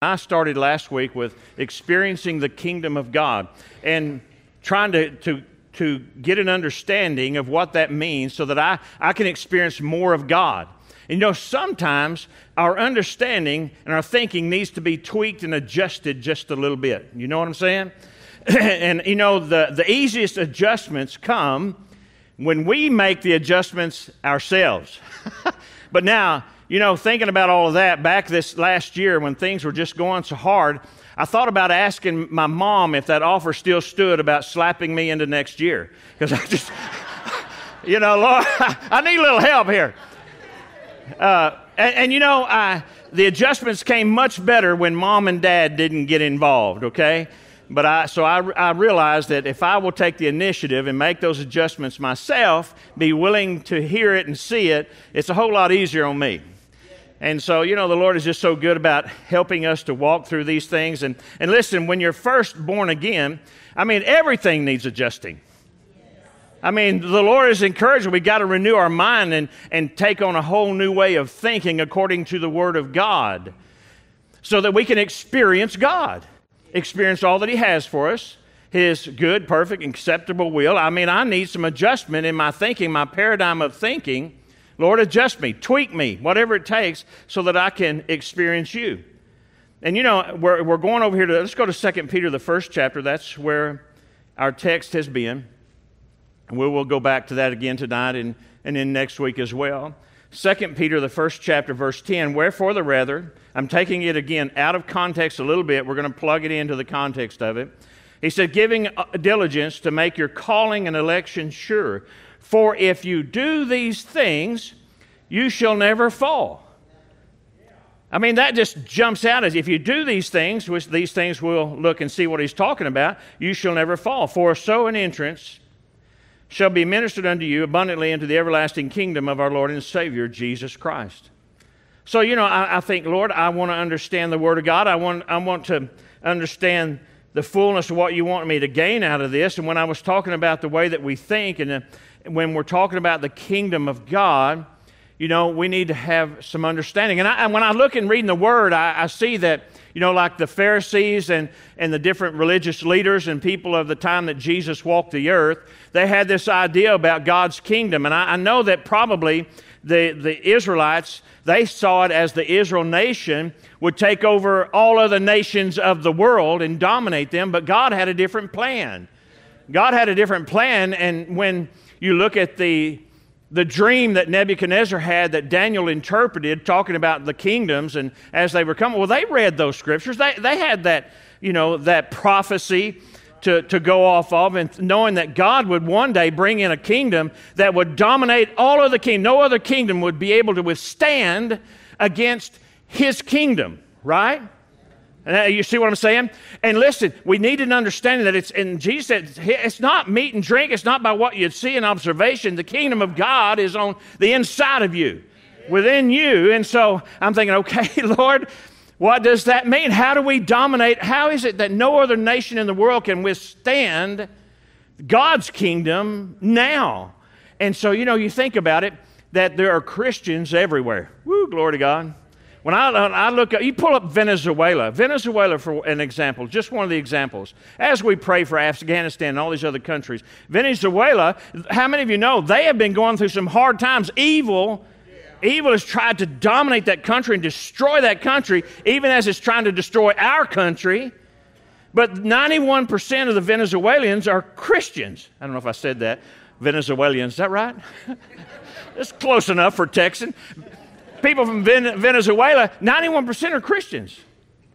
I started last week with experiencing the kingdom of God and trying to, to, to get an understanding of what that means so that I, I can experience more of God. And you know, sometimes our understanding and our thinking needs to be tweaked and adjusted just a little bit. You know what I'm saying? and you know, the, the easiest adjustments come when we make the adjustments ourselves. but now, you know, thinking about all of that back this last year when things were just going so hard, I thought about asking my mom if that offer still stood about slapping me into next year. Because I just, you know, Lord, I need a little help here. Uh, and, and, you know, I, the adjustments came much better when mom and dad didn't get involved, okay? But I, so I, I realized that if I will take the initiative and make those adjustments myself, be willing to hear it and see it, it's a whole lot easier on me. And so, you know, the Lord is just so good about helping us to walk through these things. And, and listen, when you're first born again, I mean, everything needs adjusting. I mean, the Lord is encouraging. We've got to renew our mind and, and take on a whole new way of thinking according to the Word of God so that we can experience God, experience all that He has for us, His good, perfect, acceptable will. I mean, I need some adjustment in my thinking, my paradigm of thinking Lord, adjust me, tweak me, whatever it takes, so that I can experience you. And you know, we're, we're going over here to, let's go to 2 Peter, the first chapter. That's where our text has been. And we will go back to that again tonight and, and then next week as well. 2 Peter, the first chapter, verse 10. Wherefore, the rather, I'm taking it again out of context a little bit. We're going to plug it into the context of it. He said, giving uh, diligence to make your calling and election sure. For if you do these things, you shall never fall. I mean, that just jumps out as if you do these things, which these things we'll look and see what he's talking about, you shall never fall. For so an entrance shall be ministered unto you abundantly into the everlasting kingdom of our Lord and Savior, Jesus Christ. So, you know, I, I think, Lord, I want to understand the Word of God. I want, I want to understand the fullness of what you want me to gain out of this. And when I was talking about the way that we think and the, when we're talking about the kingdom of God, you know, we need to have some understanding. And, I, and when I look and reading the Word, I, I, see that, you know, like the Pharisees and, and the different religious leaders and people of the time that Jesus walked the earth, they had this idea about God's kingdom. And I, I know that probably the, the Israelites, they saw it as the Israel nation would take over all other nations of the world and dominate them, but God had a different plan. God had a different plan, and when you look at the, the dream that Nebuchadnezzar had that Daniel interpreted, talking about the kingdoms and as they were coming. Well, they read those scriptures. They, they had that, you know, that prophecy to, to go off of, and knowing that God would one day bring in a kingdom that would dominate all other kingdoms. No other kingdom would be able to withstand against his kingdom, right? Uh, you see what I'm saying? And listen, we need an understanding that it's, and Jesus said, it's not meat and drink, it's not by what you see in observation. The kingdom of God is on the inside of you, within you. And so I'm thinking, okay, Lord, what does that mean? How do we dominate? How is it that no other nation in the world can withstand God's kingdom now? And so, you know, you think about it, that there are Christians everywhere. Woo, glory to God. When I, I look at, you pull up Venezuela, Venezuela for an example, just one of the examples. As we pray for Afghanistan and all these other countries, Venezuela, how many of you know they have been going through some hard times? Evil, evil has tried to dominate that country and destroy that country, even as it's trying to destroy our country. But 91% of the Venezuelans are Christians. I don't know if I said that. Venezuelans, is that right? it's close enough for Texan people from Venezuela, 91% are Christians,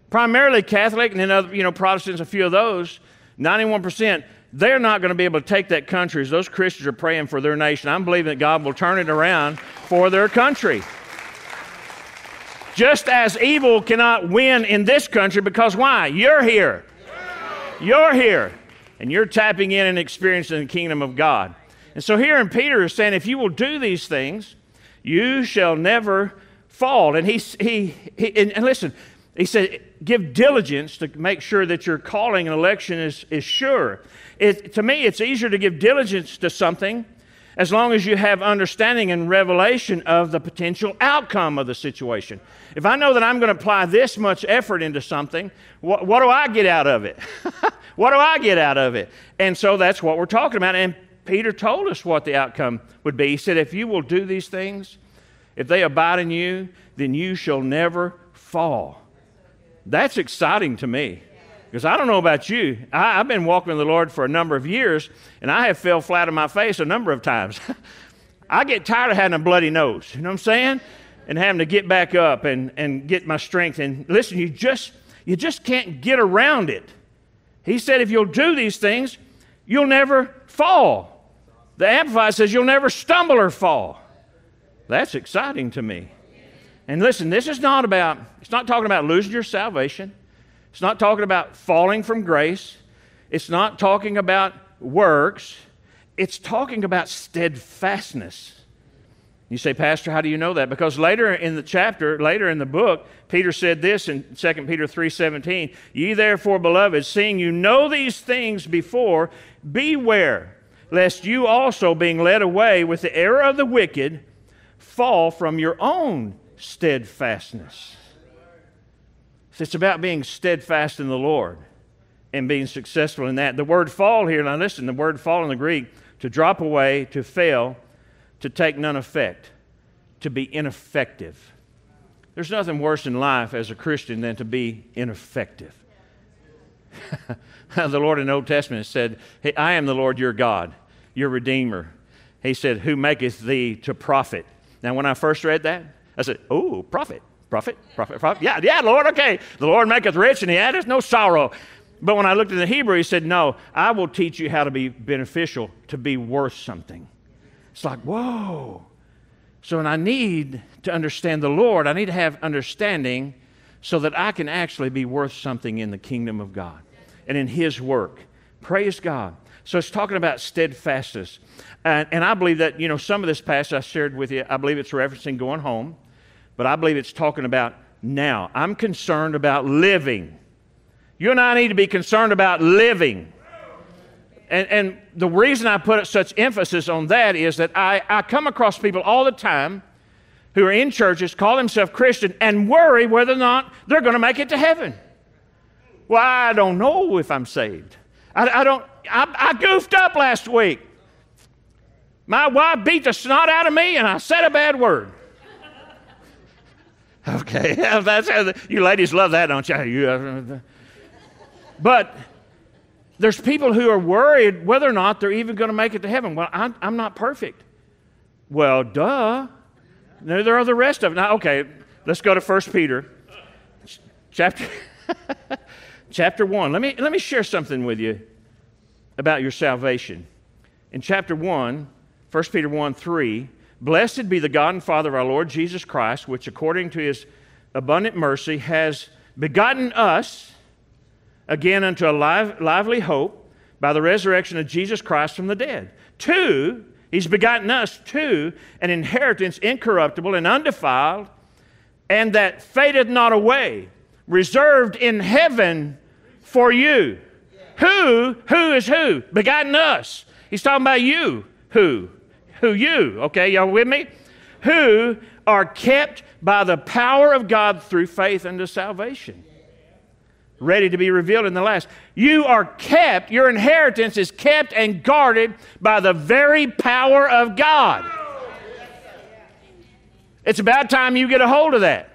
primarily Catholic, and then other, you know, Protestants, a few of those. 91%. They're not going to be able to take that country as those Christians are praying for their nation. I'm believing that God will turn it around for their country. Just as evil cannot win in this country because why? You're here. You're here. And you're tapping in and experiencing the kingdom of God. And so here in Peter is saying, if you will do these things, you shall never fall. And he, he, he and, and listen, he said, give diligence to make sure that your calling and election is, is sure. It, to me, it's easier to give diligence to something as long as you have understanding and revelation of the potential outcome of the situation. If I know that I'm going to apply this much effort into something, what, what do I get out of it? what do I get out of it? And so that's what we're talking about. And Peter told us what the outcome would be. He said, If you will do these things, if they abide in you, then you shall never fall. That's exciting to me. Because I don't know about you. I, have been walking with the Lord for a number of years, and I have fell flat on my face a number of times. I get tired of having a bloody nose. You know what I'm saying? And having to get back up and, and get my strength. And listen, you just you just can't get around it. He said, if you'll do these things, you'll never fall. The Amplified says you'll never stumble or fall. That's exciting to me. And listen, this is not about, it's not talking about losing your salvation. It's not talking about falling from grace. It's not talking about works. It's talking about steadfastness. You say, Pastor, how do you know that? Because later in the chapter, later in the book, Peter said this in 2 Peter 3:17, "Ye therefore, beloved, seeing you know these things before, beware lest you also being led away with the error of the wicked fall from your own steadfastness." So It's about being steadfast in the Lord and being successful in that. The word fall here, now listen, the word fall in the Greek, to drop away, to fail, to take none effect, to be ineffective. There's nothing worse in life as a Christian than to be ineffective. the Lord in the Old Testament said, hey, I am the Lord your God, your Redeemer. He said, Who maketh thee to profit. Now, when I first read that, I said, Oh, profit. Prophet? Prophet? Prophet? Yeah, yeah, Lord, okay. The Lord maketh rich and he addeth no sorrow. But when I looked at the Hebrew, he said, No, I will teach you how to be beneficial, to be worth something. It's like, whoa. So when I need to understand the Lord, I need to have understanding so that I can actually be worth something in the kingdom of God and in His work. Praise God. So it's talking about steadfastness. And, and I believe that, you know, some of this passage I shared with you, I believe it's referencing going home but I believe it's talking about now. I'm concerned about living. You and I need to be concerned about living. And, and the reason I put such emphasis on that is that I, I come across people all the time who are in churches, call themselves Christian, and worry whether or not they're going to make it to heaven. Well, I don't know if I'm saved. I, I don't. I, I goofed up last week. My wife beat the snot out of me, and I said a bad word. Okay, that's how you ladies love that, don't you? Uh, but there's people who are worried whether or not they're even going to make it to heaven. Well, I'm, I'm not perfect. Well, duh. There are the rest of it. Now, okay, let's go to 1 Peter chapter, chapter 1. Let me, let me share something with you about your salvation. In chapter 1, 1 Peter 1 3, Blessed be the God and Father of our Lord Jesus Christ, which according to his abundant mercy has begotten us again unto a live, lively hope by the resurrection of Jesus Christ from the dead. Two, he's begotten us to an inheritance incorruptible and undefiled, and that fadeth not away, reserved in heaven for you. Who? Who is who? Begotten us. He's talking about you. Who? Who you, okay, y'all with me? Who are kept by the power of God through faith unto salvation. Ready to be revealed in the last. You are kept, your inheritance is kept and guarded by the very power of God. It's about time you get a hold of that.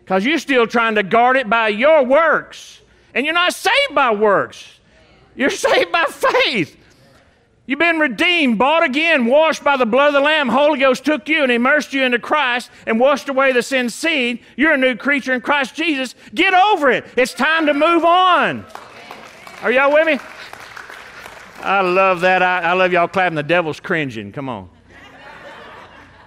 Because you're still trying to guard it by your works. And you're not saved by works, you're saved by faith. You've been redeemed, bought again, washed by the blood of the Lamb. Holy Ghost took you and immersed you into Christ and washed away the sin seed. You're a new creature in Christ Jesus. Get over it. It's time to move on. Are y'all with me? I love that. I, I love y'all clapping. The devil's cringing. Come on.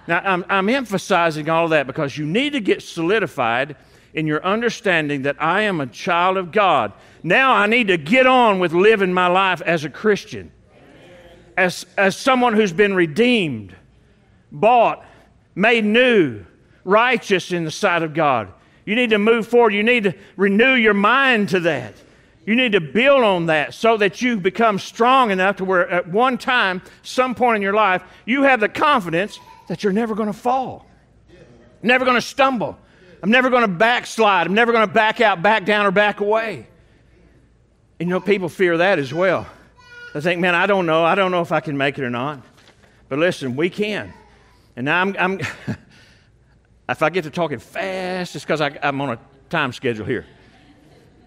Now, I'm, I'm emphasizing all that because you need to get solidified in your understanding that I am a child of God. Now I need to get on with living my life as a Christian as, as someone who's been redeemed, bought, made new, righteous in the sight of God. You need to move forward. You need to renew your mind to that. You need to build on that so that you become strong enough to where at one time, some point in your life, you have the confidence that you're never going to fall, never going to stumble. I'm never going to backslide. I'm never going to back out, back down, or back away. And you know, people fear that as well. They think, man, I don't know. I don't know if I can make it or not. But listen, we can. And now I'm, I'm if I get to talking fast, it's because I'm on a time schedule here.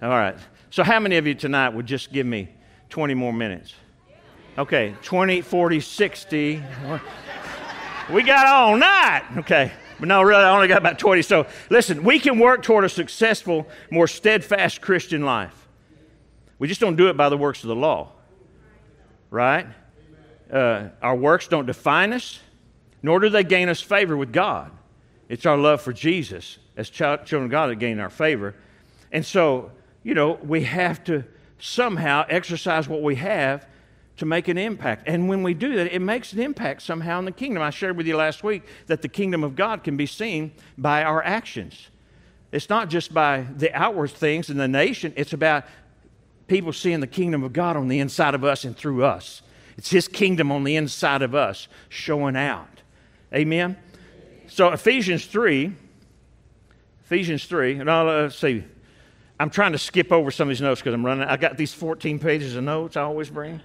All right. So, how many of you tonight would just give me 20 more minutes? Okay, 20, 40, 60. we got all night. Okay. But no, really, I only got about 20. So, listen, we can work toward a successful, more steadfast Christian life. We just don't do it by the works of the law, right? Uh, our works don't define us, nor do they gain us favor with God. It's our love for Jesus as children of God that gain our favor. And so, you know, we have to somehow exercise what we have to make an impact. And when we do that, it makes an impact somehow in the kingdom. I shared with you last week that the kingdom of God can be seen by our actions. It's not just by the outward things in the nation, it's about people seeing the kingdom of God on the inside of us and through us. It's His kingdom on the inside of us showing out. Amen? So, Ephesians 3, Ephesians 3, and I'll uh, see. I'm trying to skip over some of these notes because I'm running. I got these 14 pages of notes I always bring.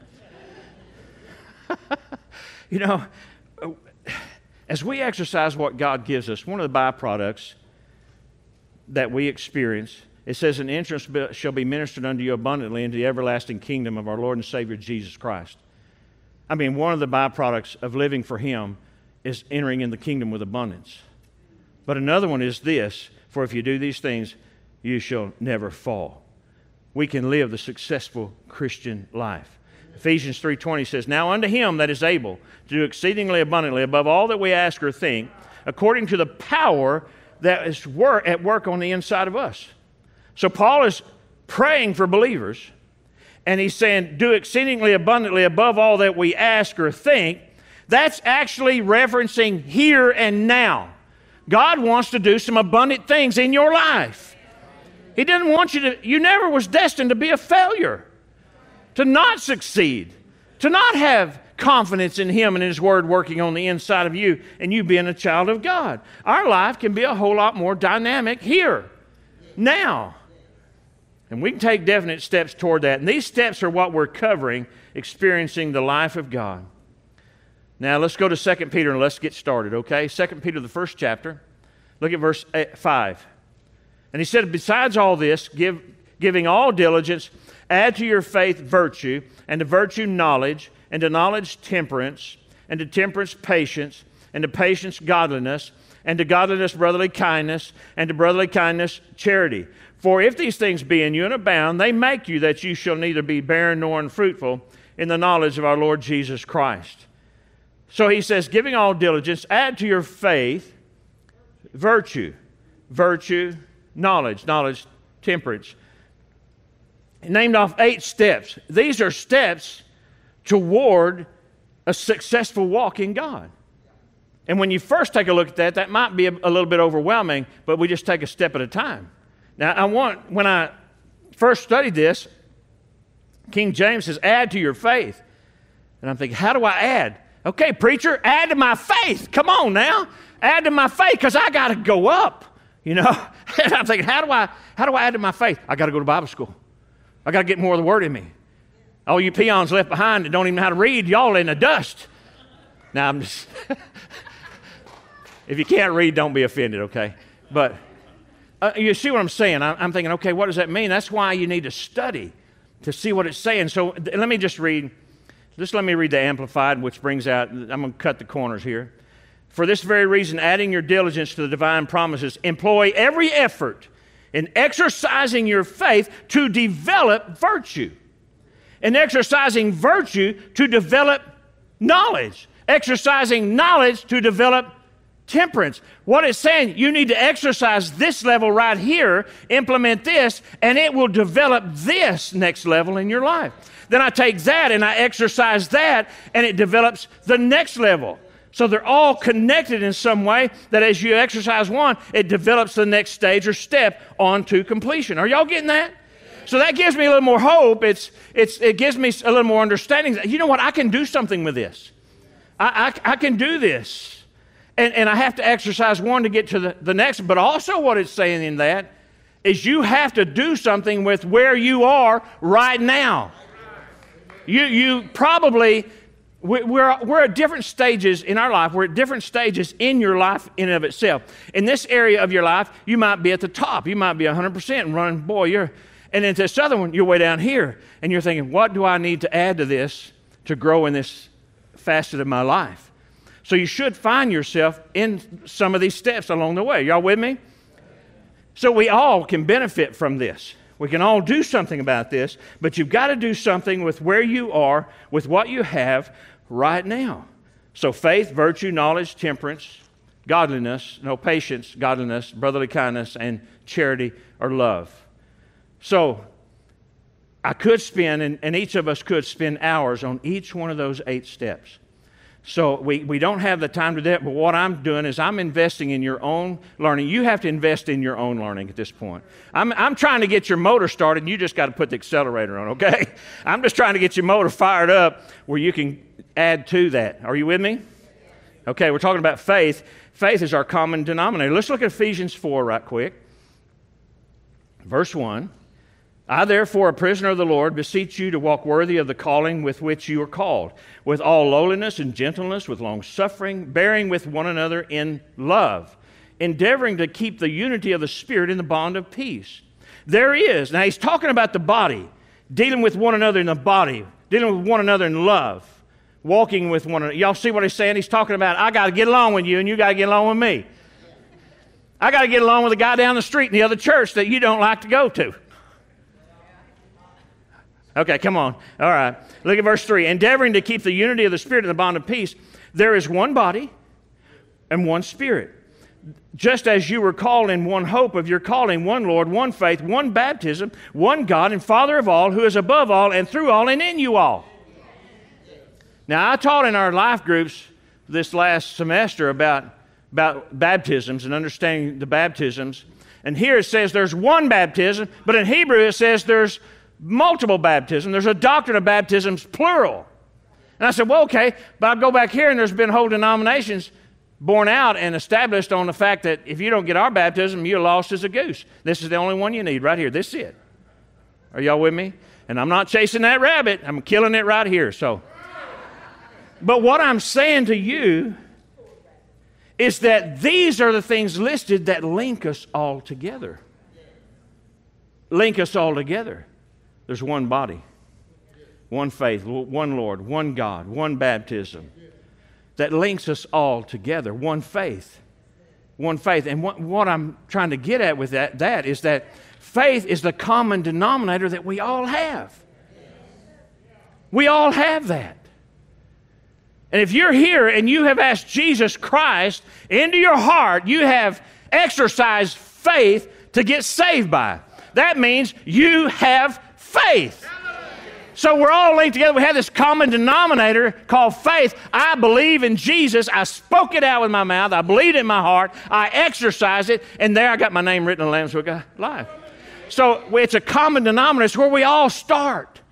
you know, as we exercise what God gives us, one of the byproducts that we experience, it says, An entrance shall be ministered unto you abundantly into the everlasting kingdom of our Lord and Savior Jesus Christ. I mean, one of the byproducts of living for Him is entering in the kingdom with abundance. But another one is this for if you do these things, you shall never fall. We can live the successful Christian life. Ephesians 3:20 says, "Now unto him that is able to do exceedingly abundantly above all that we ask or think, according to the power that is work, at work on the inside of us." So Paul is praying for believers, and he's saying, "Do exceedingly abundantly above all that we ask or think." That's actually referencing here and now. God wants to do some abundant things in your life. He didn't want you to, you never was destined to be a failure, to not succeed, to not have confidence in Him and His Word working on the inside of you and you being a child of God. Our life can be a whole lot more dynamic here, now. And we can take definite steps toward that. And these steps are what we're covering, experiencing the life of God. Now let's go to 2 Peter and let's get started, okay? 2 Peter, the first chapter. Look at verse eh, 5. And he said, Besides all this, give, giving all diligence, add to your faith virtue, and to virtue knowledge, and to knowledge temperance, and to temperance patience, and to patience godliness, and to godliness brotherly kindness, and to brotherly kindness charity. For if these things be in you and abound, they make you that you shall neither be barren nor unfruitful in the knowledge of our Lord Jesus Christ. So he says, giving all diligence, add to your faith virtue, virtue, knowledge, knowledge, temperance. Named off eight steps. These are steps toward a successful walk in God. And when you first take a look at that, that might be a, a, little bit overwhelming, but we just take a step at a time. Now, I want, when I first studied this, King James says, add to your faith. And I'm thinking, how do I add? Okay, preacher, add to my faith. Come on now. Add to my faith because I got to go up. You know? and I'm thinking, how do I how do I add to my faith? I got to go to Bible school. I got to get more of the word in me. All you peons left behind that don't even know how to read, y'all in the dust. Now I'm just if you can't read, don't be offended, okay? But uh, you see what I'm saying? I, I'm thinking, okay, what does that mean? That's why you need to study to see what it's saying. So th- let me just read. Just let me read the Amplified, which brings out. I'm going to cut the corners here. For this very reason, adding your diligence to the divine promises, employ every effort in exercising your faith to develop virtue, and exercising virtue to develop knowledge, exercising knowledge to develop temperance. What it's saying, you need to exercise this level right here, implement this, and it will develop this next level in your life. Then I take that and I exercise that, and it develops the next level. So they're all connected in some way that as you exercise one, it develops the next stage or step onto completion. Are y'all getting that? So that gives me a little more hope. It's, it's, it gives me a little more understanding. You know what? I can do something with this. I, I, I can do this. And, and I have to exercise one to get to the, the next. But also, what it's saying in that is you have to do something with where you are right now. You, you probably, we're, we're at different stages in our life. We're at different stages in your life in and of itself. In this area of your life, you might be at the top. You might be 100% and running, boy, you're, and then this other one, you're way down here. And you're thinking, what do I need to add to this to grow in this facet of my life? So you should find yourself in some of these steps along the way. Y'all with me? So we all can benefit from this. We can all do something about this, but you've got to do something with where you are, with what you have right now. So faith, virtue, knowledge, temperance, godliness, no patience, godliness, brotherly kindness, and charity or love. So I could spend, and, and each of us could spend hours on each one of those eight steps. So we, we don't have the time to do that, but what I'm doing is I'm investing in your own learning. You have to invest in your own learning at this point. I'm, I'm trying to get your motor started, and you just got to put the accelerator on, okay? I'm just trying to get your motor fired up where you can add to that. Are you with me? Okay, we're talking about faith. Faith is our common denominator. Let's look at Ephesians 4 right quick. Verse 1. I, therefore, a prisoner of the Lord, beseech you to walk worthy of the calling with which you are called, with all lowliness and gentleness, with long suffering, bearing with one another in love, endeavoring to keep the unity of the Spirit in the bond of peace. There is, now he's talking about the body, dealing with one another in the body, dealing with one another in love, walking with one another. Y'all see what he's saying? He's talking about, I got to get along with you, and you got to get along with me. I got to get along with the guy down the street in the other church that you don't like to go to. Okay, come on. All right. Look at verse 3. Endeavoring to keep the unity of the Spirit in the bond of peace, there is one body and one Spirit. Just as you were called in one hope of your calling, one Lord, one faith, one baptism, one God and Father of all, who is above all and through all and in you all. Now, I taught in our life groups this last semester about, about baptisms and understanding the baptisms. And here it says there's one baptism, but in Hebrew it says there's multiple baptism. There's a doctrine of baptisms, plural. And I said, well, okay, but I go back here and there's been whole denominations born out and established on the fact that if you don't get our baptism, you're lost as a goose. This is the only one you need right here. This is it. Are y'all with me? And I'm not chasing that rabbit, I'm killing it right here. So, but what I'm saying to you is that these are the things listed that link us all together. Link us all together. There's one body, one faith, one Lord, one God, one baptism that links us all together, one faith. One faith. And what, what I'm trying to get at with that, that is that faith is the common denominator that we all have. We all have that. And if you're here and you have asked Jesus Christ into your heart, you have exercised faith to get saved by. That means you have faith. So we're all linked together. We have this common denominator called faith. I believe in Jesus. I spoke it out with my mouth. I believed in my heart. I exercised it. And there I got my name written in the Lamb's Book of Life. So it's a common denominator. It's where we all start.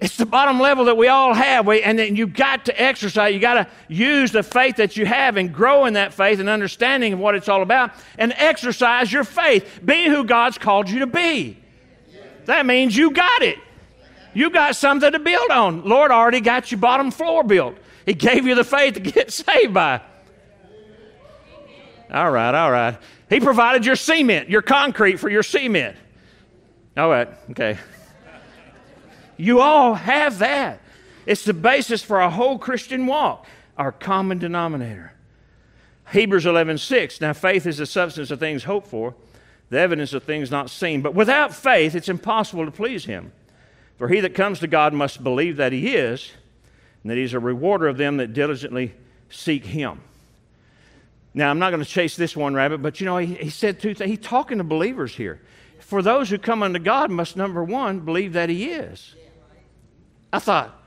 It's the bottom level that we all have. We, and then you've got to exercise. You've got to use the faith that you have and grow in that faith and understanding of what it's all about and exercise your faith. Be who God's called you to be. That means you got it. You got something to build on. Lord already got your bottom floor built. He gave you the faith to get saved by. All right, all right. He provided your cement, your concrete for your cement. All right, okay. You all have that. It's the basis for our whole Christian walk, our common denominator. Hebrews 11, 6. Now, faith is the substance of things hoped for the evidence of things not seen. But without faith, it's impossible to please him. For he that comes to God must believe that he is, and that he's a rewarder of them that diligently seek him. Now, I'm not going to chase this one rabbit, but you know, he, he said two things. He's talking to believers here. For those who come unto God must, number one, believe that he is. I thought,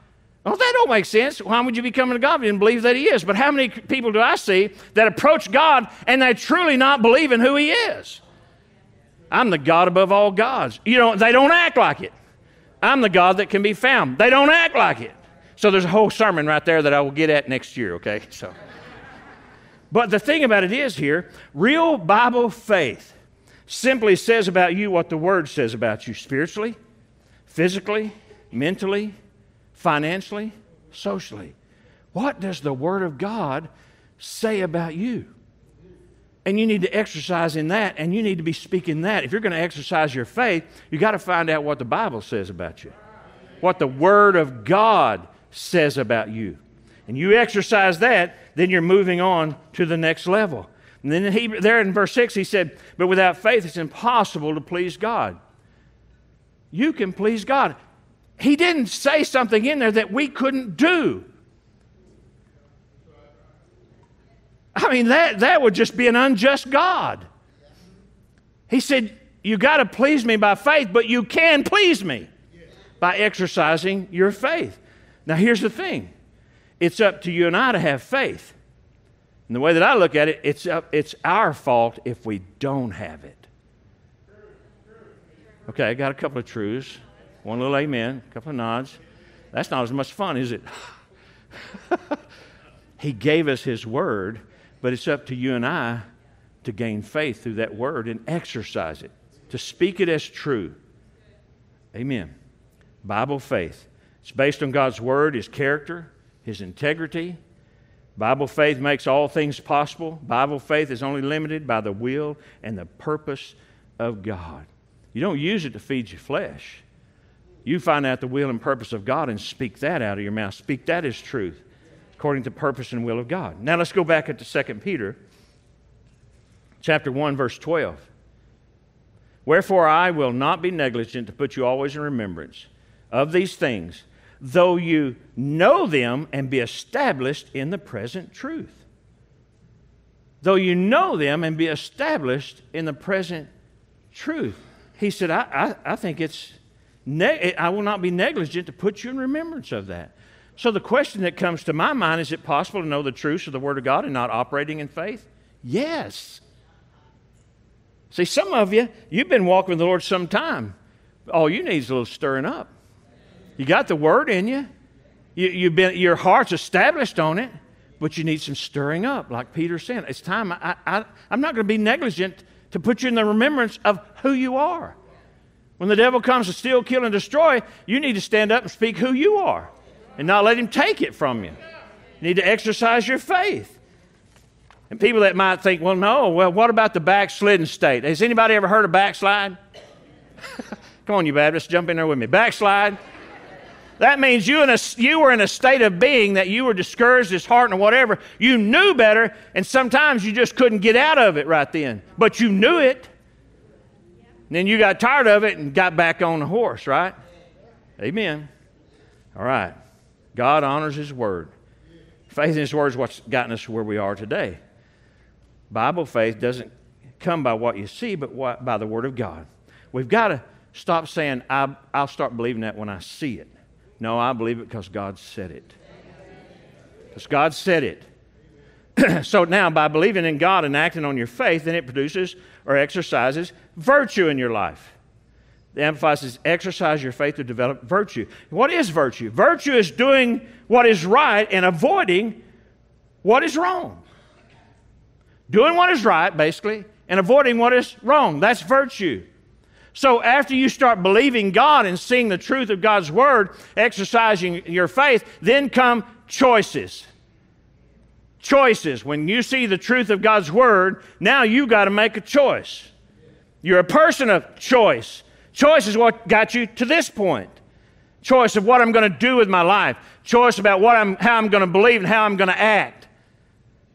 well, that don't make sense. Why would you be coming to God and believe that He is? But how many people do I see that approach God and they truly not believe in who He is? I'm the God above all gods. You know, they don't act like it. I'm the God that can be found. They don't act like it. So there's a whole sermon right there that I will get at next year, okay? So But the thing about it is here, real Bible faith simply says about you what the word says about you spiritually, physically, mentally, financially, socially. What does the word of God say about you? And you need to exercise in that, and you need to be speaking that. If you're going to exercise your faith, you got to find out what the Bible says about you, what the Word of God says about you. And you exercise that, then you're moving on to the next level. And then he, there in verse 6, he said, But without faith, it's impossible to please God. You can please God. He didn't say something in there that we couldn't do. I mean, that, that would just be an unjust God. He said, You got to please me by faith, but you can please me by exercising your faith. Now, here's the thing it's up to you and I to have faith. And the way that I look at it, it's, up, it's our fault if we don't have it. Okay, I got a couple of truths. One little amen, a couple of nods. That's not as much fun, is it? he gave us His word but it's up to you and I to gain faith through that word and exercise it, to speak it as true. Amen. Bible faith. It's based on God's word, His character, His integrity. Bible faith makes all things possible. Bible faith is only limited by the will and the purpose of God. You don't use it to feed your flesh. You find out the will and purpose of God and speak that out of your mouth. Speak that as truth according to purpose and will of God. Now let's go back to 2 Peter chapter 1 verse 12. Wherefore I will not be negligent to put you always in remembrance of these things, though you know them and be established in the present truth. Though you know them and be established in the present truth. He said, I, I, I think it's, ne- I will not be negligent to put you in remembrance of that. So the question that comes to my mind is it possible to know the truths of the Word of God and not operating in faith? Yes. See, some of you, you've been walking with the Lord some time. All you need is a little stirring up. You got the Word in you. you have been, your heart's established on it, but you need some stirring up, like Peter said. It's time. I, I, I'm not going to be negligent to put you in the remembrance of who you are. When the devil comes to steal, kill, and destroy, you need to stand up and speak who you are and not let him take it from you. You need to exercise your faith. And people that might think, well, no, well, what about the backslidden state? Has anybody ever heard of backslide? Come on, you Baptists, jump in there with me. Backslide. That means you, a, you were in a state of being that you were discouraged, disheartened, or whatever. You knew better, and sometimes you just couldn't get out of it right then. But you knew it. And then you got tired of it and got back on the horse, right? Amen. All right. God honors His Word. Faith in His Word is what's gotten us where we are today. Bible faith doesn't come by what you see, but what, by the Word of God. We've got to stop saying, I, will start believing that when I see it. No, I believe it because God said it. Because God said it. so now, by believing in God and acting on your faith, then it produces or exercises virtue in your life. The Amplified says, exercise your faith to develop virtue. What is virtue? Virtue is doing what is right and avoiding what is wrong. Doing what is right, basically, and avoiding what is wrong. That's virtue. So after you start believing God and seeing the truth of God's word, exercising your faith, then come choices. Choices. When you see the truth of God's word, now you got to make a choice. You're a person of choice. Choice is what got you to this point. Choice of what I'm going to do with my life. Choice about what I'm, how I'm going to believe and how I'm going to act.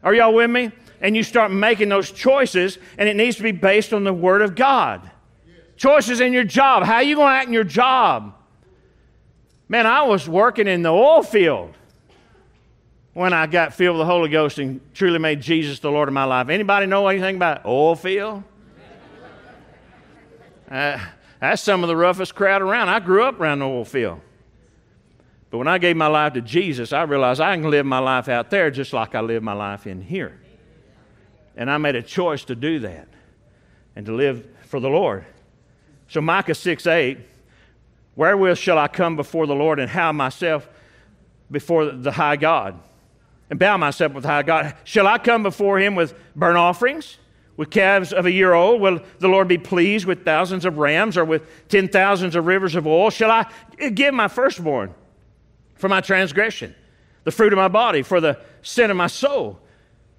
Are y'all with me? And you start making those choices, and it needs to be based on the Word of God. Choices in your job. How are you going to act in your job? Man, I was working in the oil field when I got filled with the Holy Ghost and truly made Jesus the Lord of my life. Anybody know anything about oil field? Uh, that's some of the roughest crowd around. I grew up around the oil field. But when I gave my life to Jesus, I realized I can live my life out there just like I live my life in here. And I made a choice to do that and to live for the Lord. So Micah 6 8, wherewith shall I come before the Lord and how myself before the high God? And bow myself with high God. Shall I come before him with burnt offerings? With calves of a year old, will the Lord be pleased with thousands of rams or with ten thousands of rivers of oil? Shall I give my firstborn for my transgression, the fruit of my body for the sin of my soul?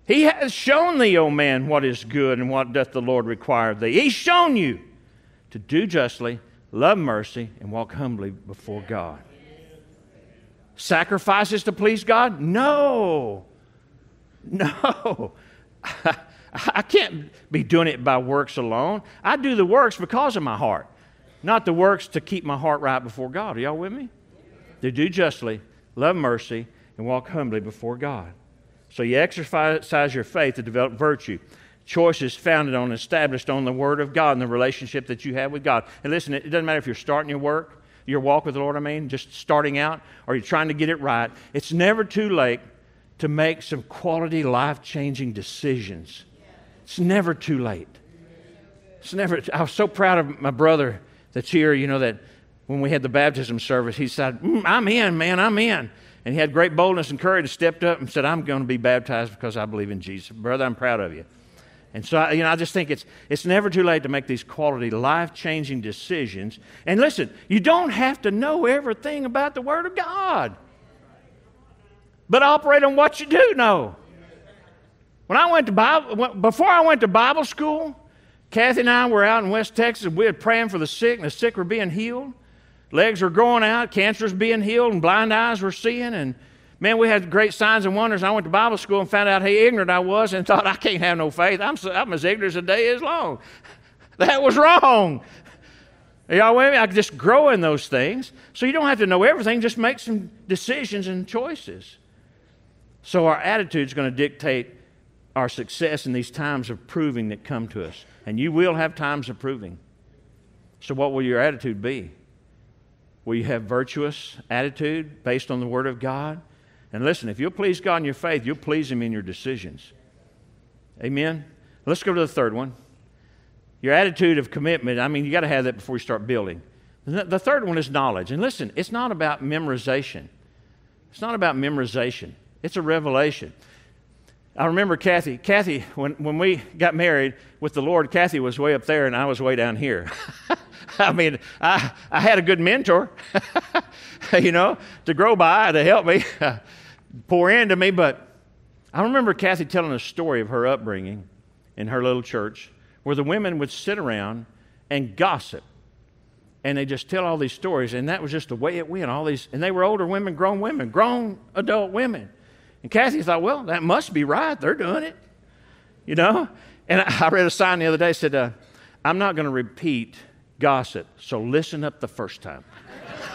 He has shown thee, O man, what is good and what doth the Lord require of thee. He's shown you to do justly, love mercy, and walk humbly before God. Sacrifices to please God? No. No. I can't be doing it by works alone. I do the works because of my heart, not the works to keep my heart right before God. Are y'all with me? To do justly, love mercy, and walk humbly before God. So you exercise your faith to develop virtue. Choices founded on, established on the Word of God and the relationship that you have with God. And listen, it doesn't matter if you're starting your work, your walk with the Lord, I mean, just starting out, or you're trying to get it right. It's never too late to make some quality, life changing decisions it's never too late. It's never, I was so proud of my brother that's here, you know, that when we had the baptism service, he said, mm, I'm in, man, I'm in. And he had great boldness and courage, and stepped up and said, I'm going to be baptized because I believe in Jesus. Brother, I'm proud of you. And so, you know, I just think it's, it's never too late to make these quality, life changing decisions. And listen, you don't have to know everything about the Word of God, but operate on what you do know. When I went to Bible, before I went to Bible school, Kathy and I were out in West Texas. We were praying for the sick, and the sick were being healed. Legs were growing out, cancer's being healed, and blind eyes were seeing. And man, we had great signs and wonders. I went to Bible school and found out how ignorant I was and thought, I can't have no faith. I'm, I'm as ignorant as a day is long. That was wrong. Y'all with me? I just grow in those things. So you don't have to know everything, just make some decisions and choices. So our attitude is going to dictate our success in these times of proving that come to us. And you will have times of proving. So, what will your attitude be? Will you have virtuous attitude based on the Word of God? And listen, if you'll please God in your faith, you'll please Him in your decisions. Amen? Let's go to the third one. Your attitude of commitment, I mean, you got to have that before you start building. The third one is knowledge. And listen, it's not about memorization. It's not about memorization. It's a revelation. I remember Kathy. Kathy, when, when we got married with the Lord, Kathy was way up there and I was way down here. I mean, I, I had a good mentor, you know, to grow by, to help me, pour into me. But I remember Kathy telling a story of her upbringing in her little church where the women would sit around and gossip. And they just tell all these stories. And that was just the way it went. All these, and they were older women, grown women, grown adult women. And Kathy thought, well, that must be right. They're doing it. You know? And I read a sign the other day said, uh, I'm not going to repeat gossip, so listen up the first time.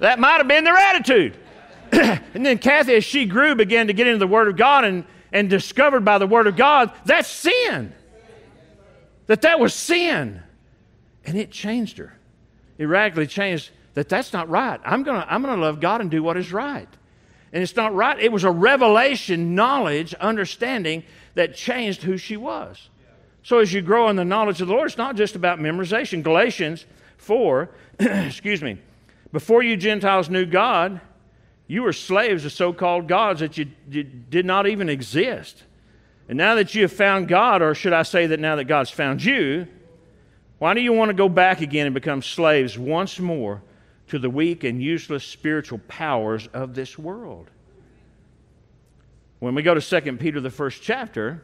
that might have been their attitude. and then Kathy, as she grew, began to get into the Word of God and, and discovered by the Word of God that's sin. That that was sin. And it changed her. It radically changed that that's not right. I'm going to I'm going to love God and do what is right. And it's not right. It was a revelation, knowledge, understanding that changed who she was. So as you grow in the knowledge of the Lord, it's not just about memorization. Galatians 4, excuse me, before you Gentiles knew God, you were slaves of so called gods that you, you, did not even exist. And now that you have found God, or should I say that now that God's found you, why do you want to go back again and become slaves once more to the weak and useless spiritual powers of this world. When we go to 2 Peter, the first chapter,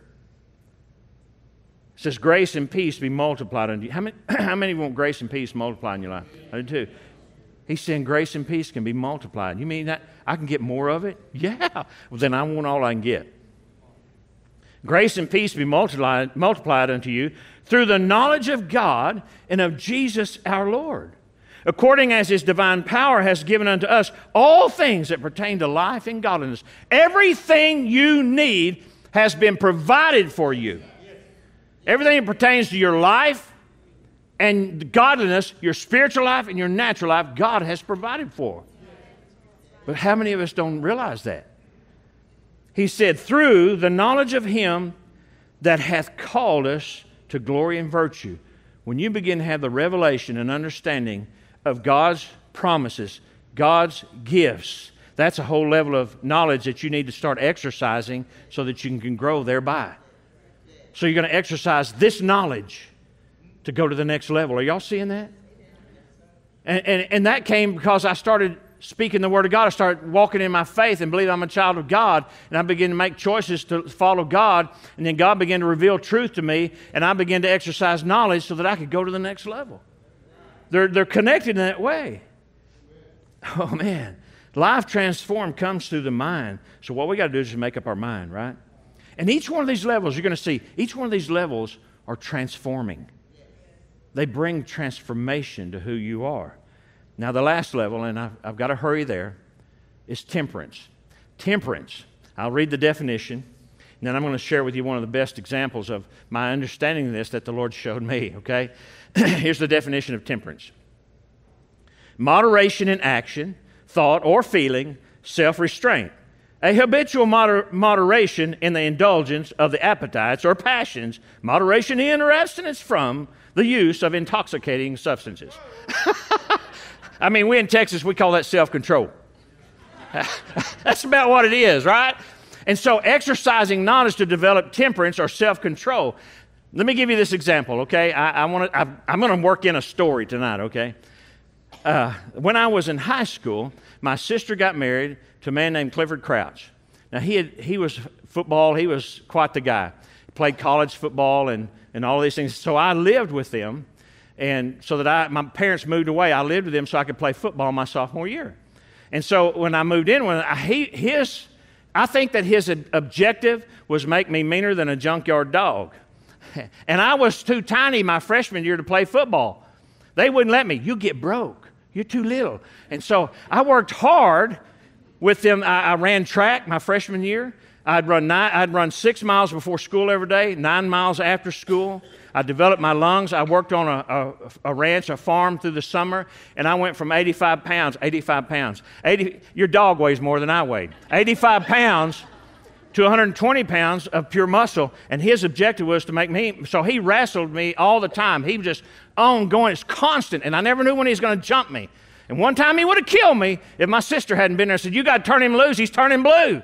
it says, Grace and peace be multiplied unto you. How many, how many want grace and peace multiplied in your life? I do too. He's saying grace and peace can be multiplied. You mean that I can get more of it? Yeah. Well, then I want all I can get. Grace and peace be multiplied, multiplied unto you through the knowledge of God and of Jesus our Lord according as his divine power has given unto us all things that pertain to life and godliness. Everything you need has been provided for you. Everything that pertains to your life and godliness, your spiritual life and your natural life, God has provided for. But how many of us don't realize that? He said, through the knowledge of him that hath called us to glory and virtue. When you begin to have the revelation and understanding of God's promises, God's gifts, that's a whole level of knowledge that you need to start exercising so that you can grow thereby. So you're going to exercise this knowledge to go to the next level. Are y'all seeing that? And, and, and that came because I started speaking the Word of God. I started walking in my faith and believing I'm a child of God. And I began to make choices to follow God. And then God began to reveal truth to me. And I began to exercise knowledge so that I could go to the next level. They're, they're connected in that way. Oh, man. Life transformed comes through the mind. So what we got to do is just make up our mind, right? And each one of these levels, you're going to see, each one of these levels are transforming. They bring transformation to who you are. Now, the last level, and I've, I've got to hurry there, is temperance. Temperance, I'll read the definition, and then I'm going to share with you one of the best examples of my understanding of this that the Lord showed me, okay? Here's the definition of temperance moderation in action, thought, or feeling, self restraint. A habitual moder- moderation in the indulgence of the appetites or passions, moderation in or abstinence from the use of intoxicating substances. I mean, we in Texas, we call that self control. That's about what it is, right? And so, exercising knowledge to develop temperance or self control. Let me give you this example, okay? I, I want to. I'm going to work in a story tonight, okay? Uh, when I was in high school, my sister got married to a man named Clifford Crouch. Now he had, he was football. He was quite the guy. He played college football and and all these things. So I lived with them and so that I, my parents moved away, I lived with them so I could play football my sophomore year. And so when I moved in, when I, he, his, I think that his objective was make me meaner than a junkyard dog. and I was too tiny my freshman year to play football. They wouldn't let me. You get broke. You're too little. And so I worked hard with them. I, I ran track my freshman year. I'd run, nine, I'd run six miles before school every day, nine miles after school. I developed my lungs. I worked on a, a, a, ranch, a farm through the summer, and I went from 85 pounds, 85 pounds. 80, your dog weighs more than I weighed. 85 pounds to 120 pounds of pure muscle, and his objective was to make me. So he wrestled me all the time. He was just ongoing. It's constant, and I never knew when he was going to jump me. And one time he would have killed me if my sister hadn't been there and said, You got to turn him loose. He's turning blue.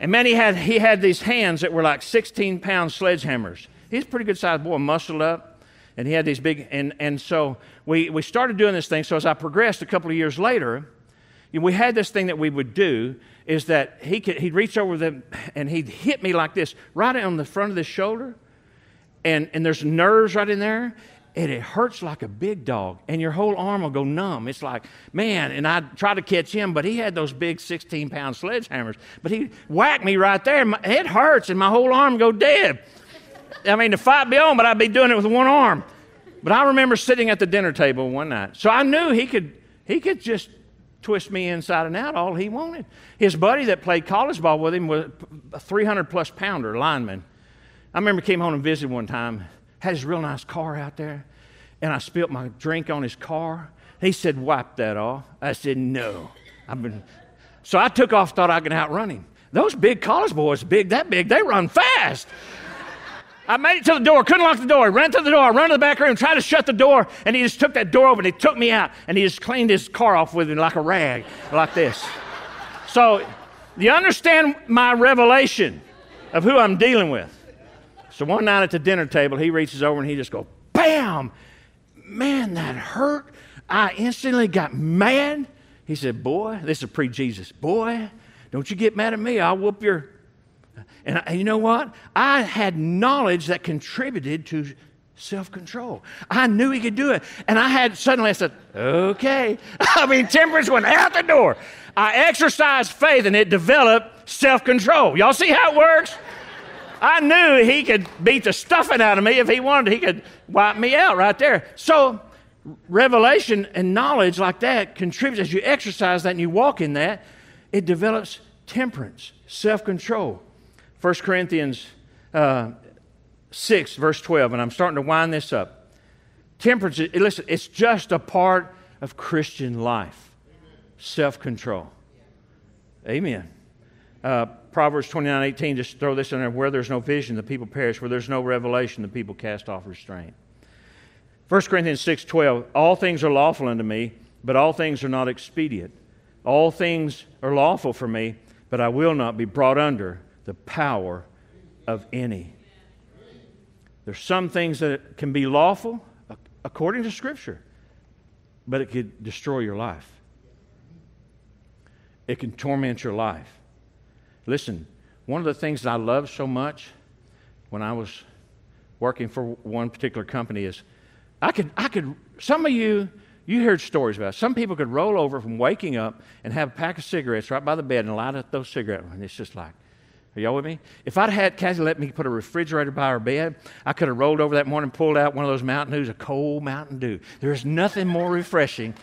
And man, he had, he had these hands that were like 16 pound sledgehammers he's a pretty good sized boy, muscled up, and he had these big. And, and so we, we started doing this thing. So as I progressed a couple of years later, we had this thing that we would do is that he could, he'd reach over them and he'd hit me like this, right on the front of the shoulder. And, and there's nerves right in there and it hurts like a big dog, and your whole arm will go numb. It's like, man, and I tried to catch him, but he had those big 16 pound sledgehammers. But he whacked me right there, and it hurts, and my whole arm go dead. I mean, the fight be on, but I'd be doing it with one arm. But I remember sitting at the dinner table one night. So I knew he could, he could just twist me inside and out all he wanted. His buddy that played college ball with him was a 300 plus pounder lineman. I remember came home and visited one time, had his real nice car out there, and I spilt my drink on his car. He said, Wipe that off. I said, No. I've been. So I took off, thought I could outrun him. Those big college boys, big, that big, they run fast. I made it to the door, couldn't lock the door. ran to the door, ran to the back room, tried to shut the door, and he just took that door open. He took me out, and he just cleaned his car off with me like a rag, like this. So, you understand my revelation of who I'm dealing with. So one night at the dinner table, he reaches over and he just goes, "Bam! Man, that hurt." I instantly got mad. He said, "Boy, this is pre-Jesus. Boy, don't you get mad at me. I'll whoop your and, I, you know what? I had knowledge that contributed to self control. I knew he could do it. And I had suddenly I said, okay. I mean, temperance went out the door. I exercised faith and it developed self control. Y'all see how it works? I knew he could beat the stuffing out of me if he wanted. He could wipe me out right there. So, revelation and knowledge like that contributes as you exercise that and you walk in that, it develops temperance, self control. 1 Corinthians uh, 6, verse 12, and I'm starting to wind this up. Temperance, listen, it's just a part of Christian life self control. Amen. Uh, Proverbs 29 18, just throw this in there. Where there's no vision, the people perish. Where there's no revelation, the people cast off restraint. 1 Corinthians 6 12, all things are lawful unto me, but all things are not expedient. All things are lawful for me, but I will not be brought under the power of any. There's some things that can be lawful uh, according to Scripture, but it could destroy your life. It can torment your life. Listen, one of the things that I love so much when I was working for one particular company is I could, I could, some of you, you heard stories about it. Some people could roll over from waking up and have a pack of cigarettes right by the bed and light up those cigarettes. And it's just like, are y'all with me? If I'd had Kathy let me put a refrigerator by her bed, I could have rolled over that morning and pulled out one of those Mountain Dews, a cold Mountain Dew. There's nothing more refreshing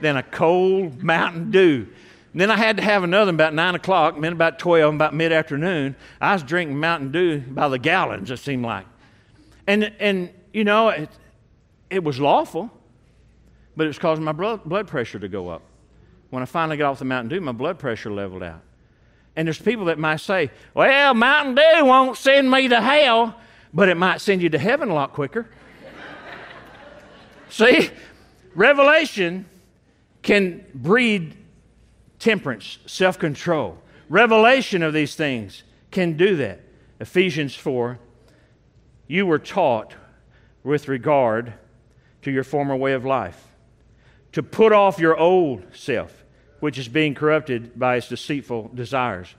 than a cold Mountain Dew. And then I had to have another about 9 o'clock, then about 12, about mid afternoon. I was drinking Mountain Dew by the gallons, it seemed like. And, and you know, it, it was lawful, but it was causing my blood pressure to go up. When I finally got off the Mountain Dew, my blood pressure leveled out. And there's people that might say, well, Mountain Dew won't send me to hell, but it might send you to heaven a lot quicker. See, revelation can breed temperance, self control. Revelation of these things can do that. Ephesians 4 You were taught with regard to your former way of life to put off your old self which is being corrupted by its deceitful desires,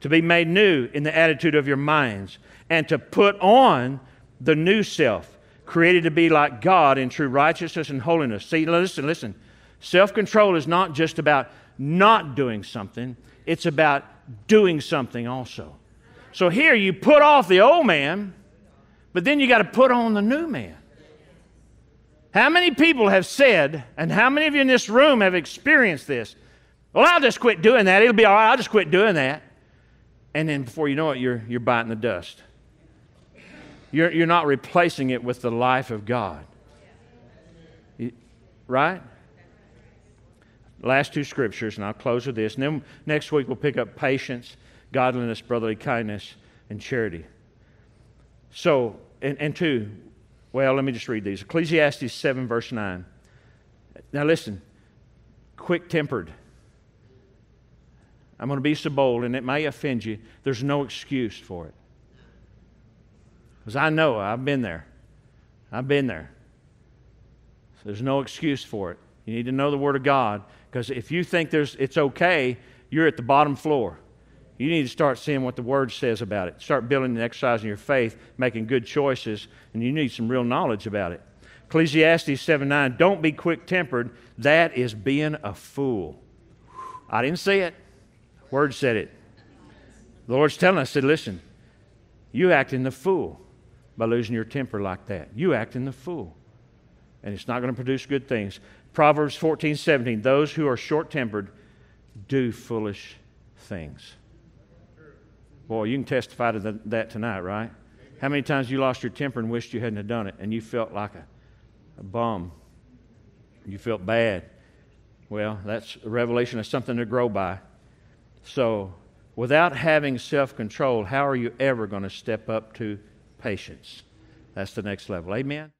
to be made new in the attitude of your minds, and to put on the new self, created to be like God in true righteousness and holiness. See, listen, listen. Self control is not just about not doing something, it's about doing something also. So here you put off the old man, but then you got to put on the new man. How many people have said, and how many of you in this room have experienced this? Well, I'll just quit doing that. It'll be all right. I'll just quit doing that. And then before you know it, you're, you're biting the dust. You're, you're not replacing it with the life of God. right? Last two scriptures, and I'll close with this. And then next week we'll pick up patience, godliness, brotherly kindness, and charity. So, and, and two, well, let me just read these Ecclesiastes 7, verse 9. Now listen, quick tempered I'm going to be so bold, and it may offend you. There's no excuse for it. Because I know I've been there. I've been there. So there's no excuse for it. You need to know the Word of God. Because if you think there's, it's okay, you're at the bottom floor. You need to start seeing what the Word says about it. Start building and exercising your faith, making good choices, and you need some real knowledge about it. Ecclesiastes 7 9, don't be quick tempered. That is being a fool. I didn't see it. Word said it. The Lord's telling us, said, listen, you acting the fool by losing your temper like that. You acting the fool. And it's not going to produce good things. Proverbs 14, 17. Those who are short tempered do foolish things. Boy, you can testify to the, that tonight, right? How many times you lost your temper and wished you hadn't done it and you felt like a, a bum? You felt bad. Well, that's a revelation of something to grow by. So, without having self control, how are you ever going to step up to patience? That's the next level. Amen?